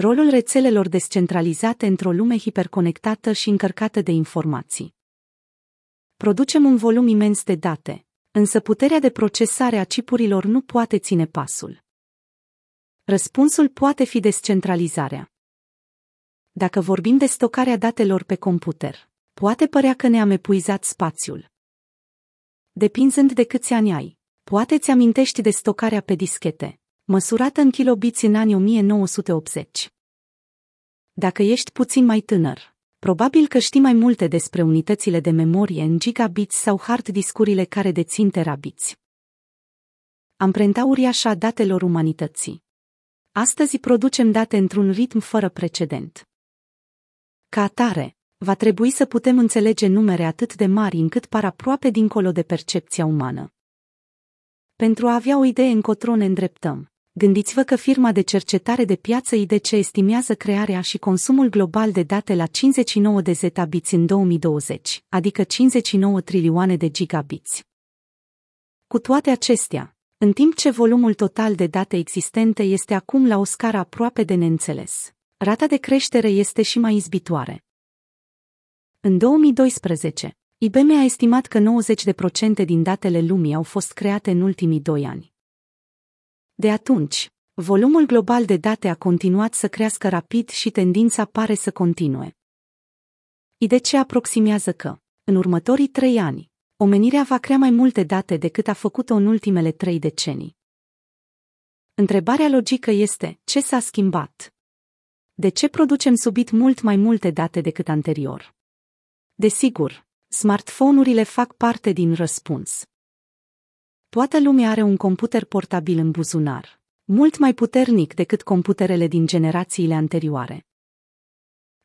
Rolul rețelelor descentralizate într-o lume hiperconectată și încărcată de informații. Producem un volum imens de date, însă puterea de procesare a chipurilor nu poate ține pasul. Răspunsul poate fi descentralizarea. Dacă vorbim de stocarea datelor pe computer, poate părea că ne-am epuizat spațiul. Depinzând de câți ani ai, poate ți amintești de stocarea pe dischete, măsurată în kilobiți în anii 1980. Dacă ești puțin mai tânăr, probabil că știi mai multe despre unitățile de memorie în gigabits sau hard discurile care dețin terabiți. Amprenta uriașă a datelor umanității. Astăzi producem date într-un ritm fără precedent. Ca atare, va trebui să putem înțelege numere atât de mari încât par aproape dincolo de percepția umană. Pentru a avea o idee încotro ne îndreptăm, Gândiți-vă că firma de cercetare de piață IDC estimează crearea și consumul global de date la 59 de zettabiți în 2020, adică 59 trilioane de gigabiți. Cu toate acestea, în timp ce volumul total de date existente este acum la o scară aproape de neînțeles, rata de creștere este și mai izbitoare. În 2012, IBM a estimat că 90% din datele lumii au fost create în ultimii doi ani. De atunci, volumul global de date a continuat să crească rapid și tendința pare să continue. IDC aproximează că, în următorii trei ani, omenirea va crea mai multe date decât a făcut-o în ultimele trei decenii. Întrebarea logică este, ce s-a schimbat? De ce producem subit mult mai multe date decât anterior? Desigur, smartphone-urile fac parte din răspuns. Toată lumea are un computer portabil în buzunar, mult mai puternic decât computerele din generațiile anterioare.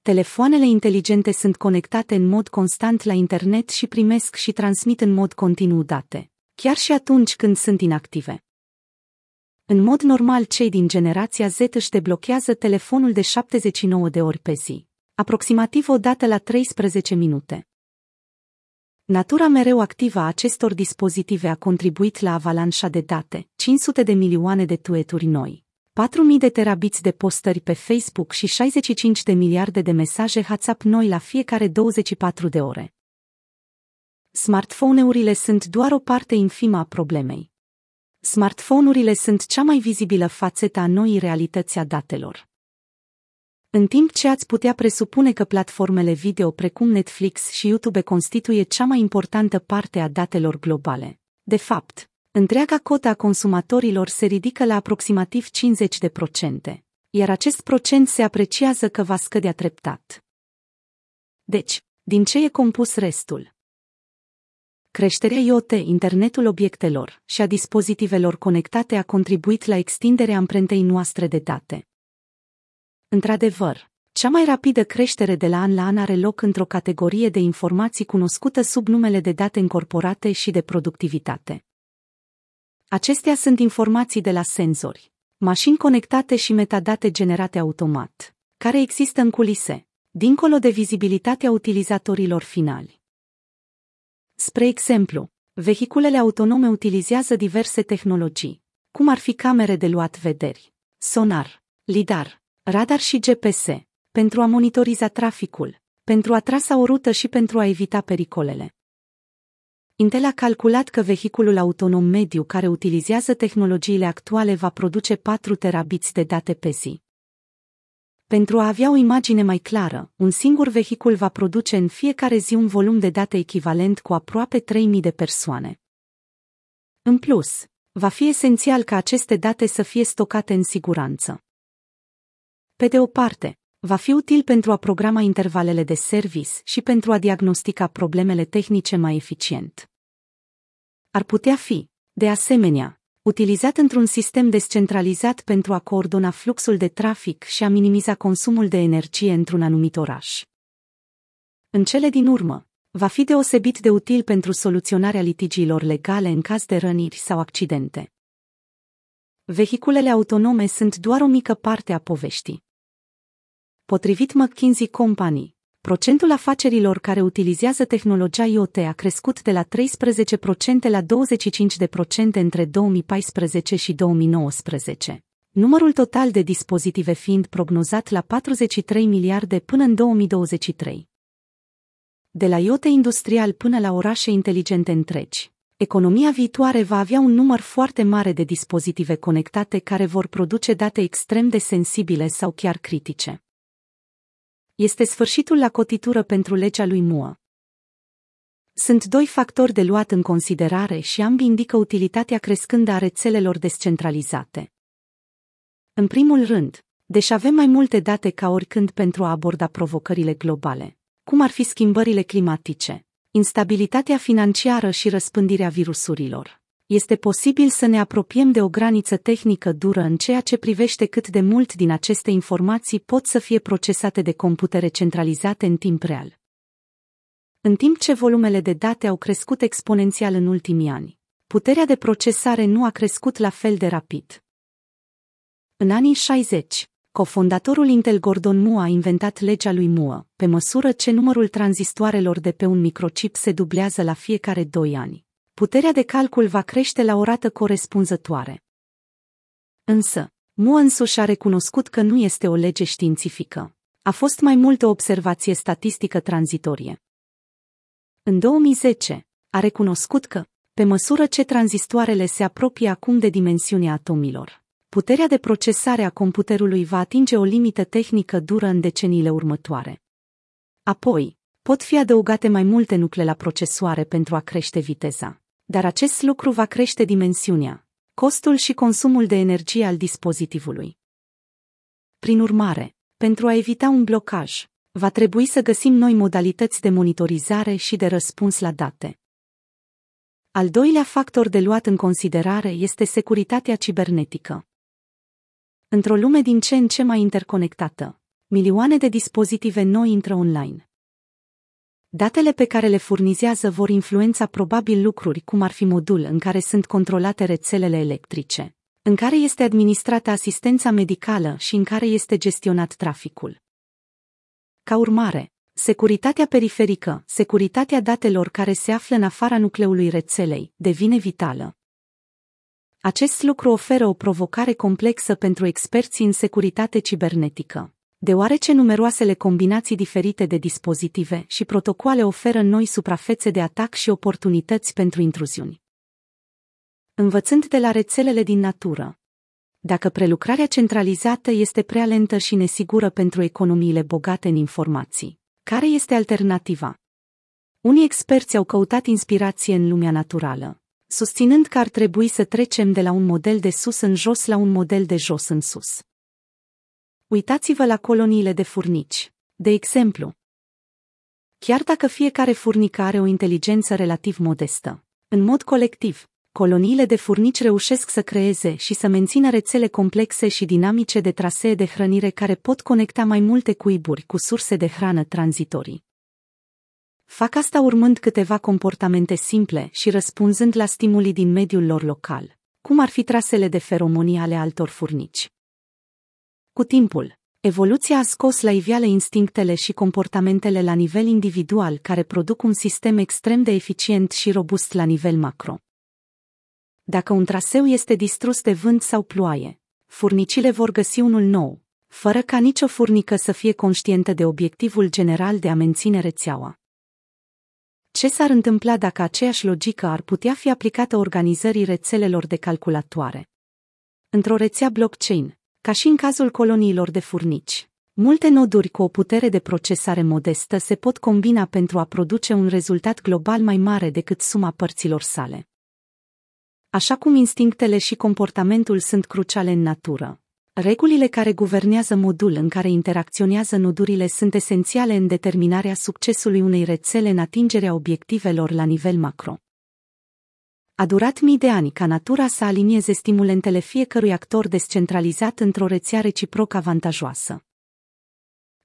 Telefoanele inteligente sunt conectate în mod constant la internet și primesc și transmit în mod continuu date, chiar și atunci când sunt inactive. În mod normal, cei din generația Z își deblochează telefonul de 79 de ori pe zi, aproximativ o dată la 13 minute. Natura mereu activă a acestor dispozitive a contribuit la avalanșa de date, 500 de milioane de tueturi noi, 4.000 de terabiți de postări pe Facebook și 65 de miliarde de mesaje WhatsApp noi la fiecare 24 de ore. Smartphone-urile sunt doar o parte infimă a problemei. Smartphone-urile sunt cea mai vizibilă fațetă a noii realități a datelor. În timp ce ați putea presupune că platformele video precum Netflix și YouTube constituie cea mai importantă parte a datelor globale. De fapt, întreaga cota a consumatorilor se ridică la aproximativ 50%, iar acest procent se apreciază că va scădea treptat. Deci, din ce e compus restul? Creșterea IoT, internetul obiectelor și a dispozitivelor conectate a contribuit la extinderea amprentei noastre de date. Într-adevăr, cea mai rapidă creștere de la an la an are loc într-o categorie de informații cunoscută sub numele de date încorporate și de productivitate. Acestea sunt informații de la senzori, mașini conectate și metadate generate automat, care există în culise, dincolo de vizibilitatea utilizatorilor finali. Spre exemplu, vehiculele autonome utilizează diverse tehnologii, cum ar fi camere de luat vederi, sonar, lidar, radar și GPS, pentru a monitoriza traficul, pentru a trasa o rută și pentru a evita pericolele. Intel a calculat că vehiculul autonom mediu care utilizează tehnologiile actuale va produce 4 terabiți de date pe zi. Pentru a avea o imagine mai clară, un singur vehicul va produce în fiecare zi un volum de date echivalent cu aproape 3000 de persoane. În plus, va fi esențial ca aceste date să fie stocate în siguranță. Pe de o parte, va fi util pentru a programa intervalele de service și pentru a diagnostica problemele tehnice mai eficient. Ar putea fi, de asemenea, utilizat într-un sistem descentralizat pentru a coordona fluxul de trafic și a minimiza consumul de energie într-un anumit oraș. În cele din urmă, va fi deosebit de util pentru soluționarea litigiilor legale în caz de răniri sau accidente. Vehiculele autonome sunt doar o mică parte a poveștii. Potrivit McKinsey Company, procentul afacerilor care utilizează tehnologia IoT a crescut de la 13% la 25% între 2014 și 2019, numărul total de dispozitive fiind prognozat la 43 miliarde până în 2023. De la iote industrial până la orașe inteligente întregi, economia viitoare va avea un număr foarte mare de dispozitive conectate care vor produce date extrem de sensibile sau chiar critice. Este sfârșitul la cotitură pentru legea lui Moore. Sunt doi factori de luat în considerare și ambii indică utilitatea crescândă a rețelelor descentralizate. În primul rând, deși avem mai multe date ca oricând pentru a aborda provocările globale, cum ar fi schimbările climatice, instabilitatea financiară și răspândirea virusurilor. Este posibil să ne apropiem de o graniță tehnică dură în ceea ce privește cât de mult din aceste informații pot să fie procesate de computere centralizate în timp real. În timp ce volumele de date au crescut exponențial în ultimii ani, puterea de procesare nu a crescut la fel de rapid. În anii 60, cofondatorul Intel Gordon Moore a inventat legea lui Moore, pe măsură ce numărul tranzistoarelor de pe un microchip se dublează la fiecare 2 ani. Puterea de calcul va crește la o rată corespunzătoare. Însă, Moore însuși a recunoscut că nu este o lege științifică. A fost mai mult o observație statistică tranzitorie. În 2010, a recunoscut că, pe măsură ce tranzistoarele se apropie acum de dimensiunea atomilor, puterea de procesare a computerului va atinge o limită tehnică dură în deceniile următoare. Apoi, pot fi adăugate mai multe nuclee la procesoare pentru a crește viteza, dar acest lucru va crește dimensiunea, costul și consumul de energie al dispozitivului. Prin urmare, pentru a evita un blocaj, va trebui să găsim noi modalități de monitorizare și de răspuns la date. Al doilea factor de luat în considerare este securitatea cibernetică. Într-o lume din ce în ce mai interconectată, milioane de dispozitive noi intră online. Datele pe care le furnizează vor influența probabil lucruri cum ar fi modul în care sunt controlate rețelele electrice, în care este administrată asistența medicală și în care este gestionat traficul. Ca urmare, securitatea periferică, securitatea datelor care se află în afara nucleului rețelei, devine vitală. Acest lucru oferă o provocare complexă pentru experții în securitate cibernetică, deoarece numeroasele combinații diferite de dispozitive și protocoale oferă noi suprafețe de atac și oportunități pentru intruziuni. Învățând de la rețelele din natură, dacă prelucrarea centralizată este prea lentă și nesigură pentru economiile bogate în informații. Care este alternativa? Unii experți au căutat inspirație în lumea naturală, susținând că ar trebui să trecem de la un model de sus în jos la un model de jos în sus. Uitați-vă la coloniile de furnici. De exemplu, chiar dacă fiecare furnică are o inteligență relativ modestă, în mod colectiv, coloniile de furnici reușesc să creeze și să mențină rețele complexe și dinamice de trasee de hrănire care pot conecta mai multe cuiburi cu surse de hrană tranzitorii. Fac asta urmând câteva comportamente simple și răspunzând la stimulii din mediul lor local, cum ar fi trasele de feromonii ale altor furnici. Cu timpul, evoluția a scos la iveală instinctele și comportamentele la nivel individual care produc un sistem extrem de eficient și robust la nivel macro. Dacă un traseu este distrus de vânt sau ploaie, furnicile vor găsi unul nou, fără ca nicio furnică să fie conștientă de obiectivul general de a menține rețeaua. Ce s-ar întâmpla dacă aceeași logică ar putea fi aplicată organizării rețelelor de calculatoare? Într-o rețea blockchain, ca și în cazul coloniilor de furnici, multe noduri cu o putere de procesare modestă se pot combina pentru a produce un rezultat global mai mare decât suma părților sale. Așa cum instinctele și comportamentul sunt cruciale în natură, regulile care guvernează modul în care interacționează nodurile sunt esențiale în determinarea succesului unei rețele în atingerea obiectivelor la nivel macro. A durat mii de ani ca natura să alinieze stimulentele fiecărui actor descentralizat într-o rețea reciproc avantajoasă.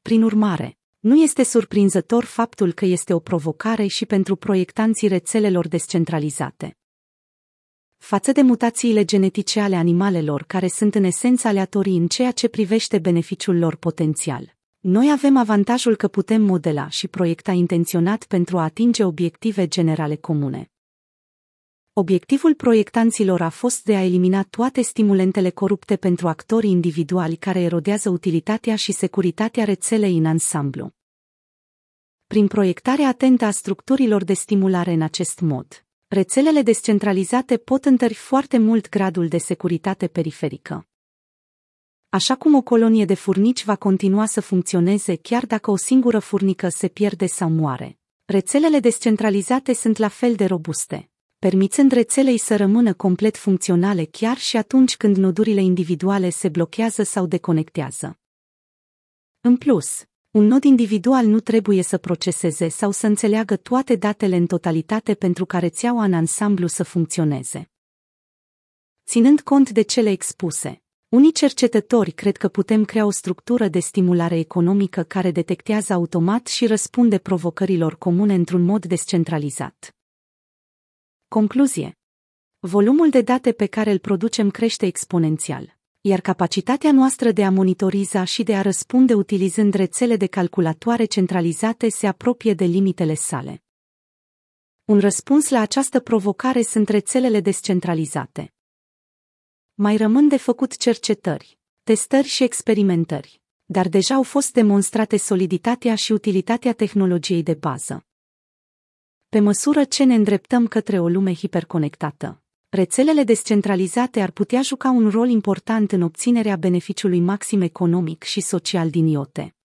Prin urmare, nu este surprinzător faptul că este o provocare și pentru proiectanții rețelelor descentralizate față de mutațiile genetice ale animalelor care sunt în esență aleatorii în ceea ce privește beneficiul lor potențial. Noi avem avantajul că putem modela și proiecta intenționat pentru a atinge obiective generale comune. Obiectivul proiectanților a fost de a elimina toate stimulentele corupte pentru actorii individuali care erodează utilitatea și securitatea rețelei în ansamblu. Prin proiectarea atentă a structurilor de stimulare în acest mod, rețelele descentralizate pot întări foarte mult gradul de securitate periferică. Așa cum o colonie de furnici va continua să funcționeze chiar dacă o singură furnică se pierde sau moare, rețelele descentralizate sunt la fel de robuste permițând rețelei să rămână complet funcționale chiar și atunci când nodurile individuale se blochează sau deconectează. În plus, un nod individual nu trebuie să proceseze sau să înțeleagă toate datele în totalitate pentru ca rețeaua în ansamblu să funcționeze. Ținând cont de cele expuse, unii cercetători cred că putem crea o structură de stimulare economică care detectează automat și răspunde provocărilor comune într-un mod descentralizat. Concluzie. Volumul de date pe care îl producem crește exponențial, iar capacitatea noastră de a monitoriza și de a răspunde utilizând rețele de calculatoare centralizate se apropie de limitele sale. Un răspuns la această provocare sunt rețelele descentralizate. Mai rămân de făcut cercetări, testări și experimentări, dar deja au fost demonstrate soliditatea și utilitatea tehnologiei de bază pe măsură ce ne îndreptăm către o lume hiperconectată. Rețelele descentralizate ar putea juca un rol important în obținerea beneficiului maxim economic și social din IoT.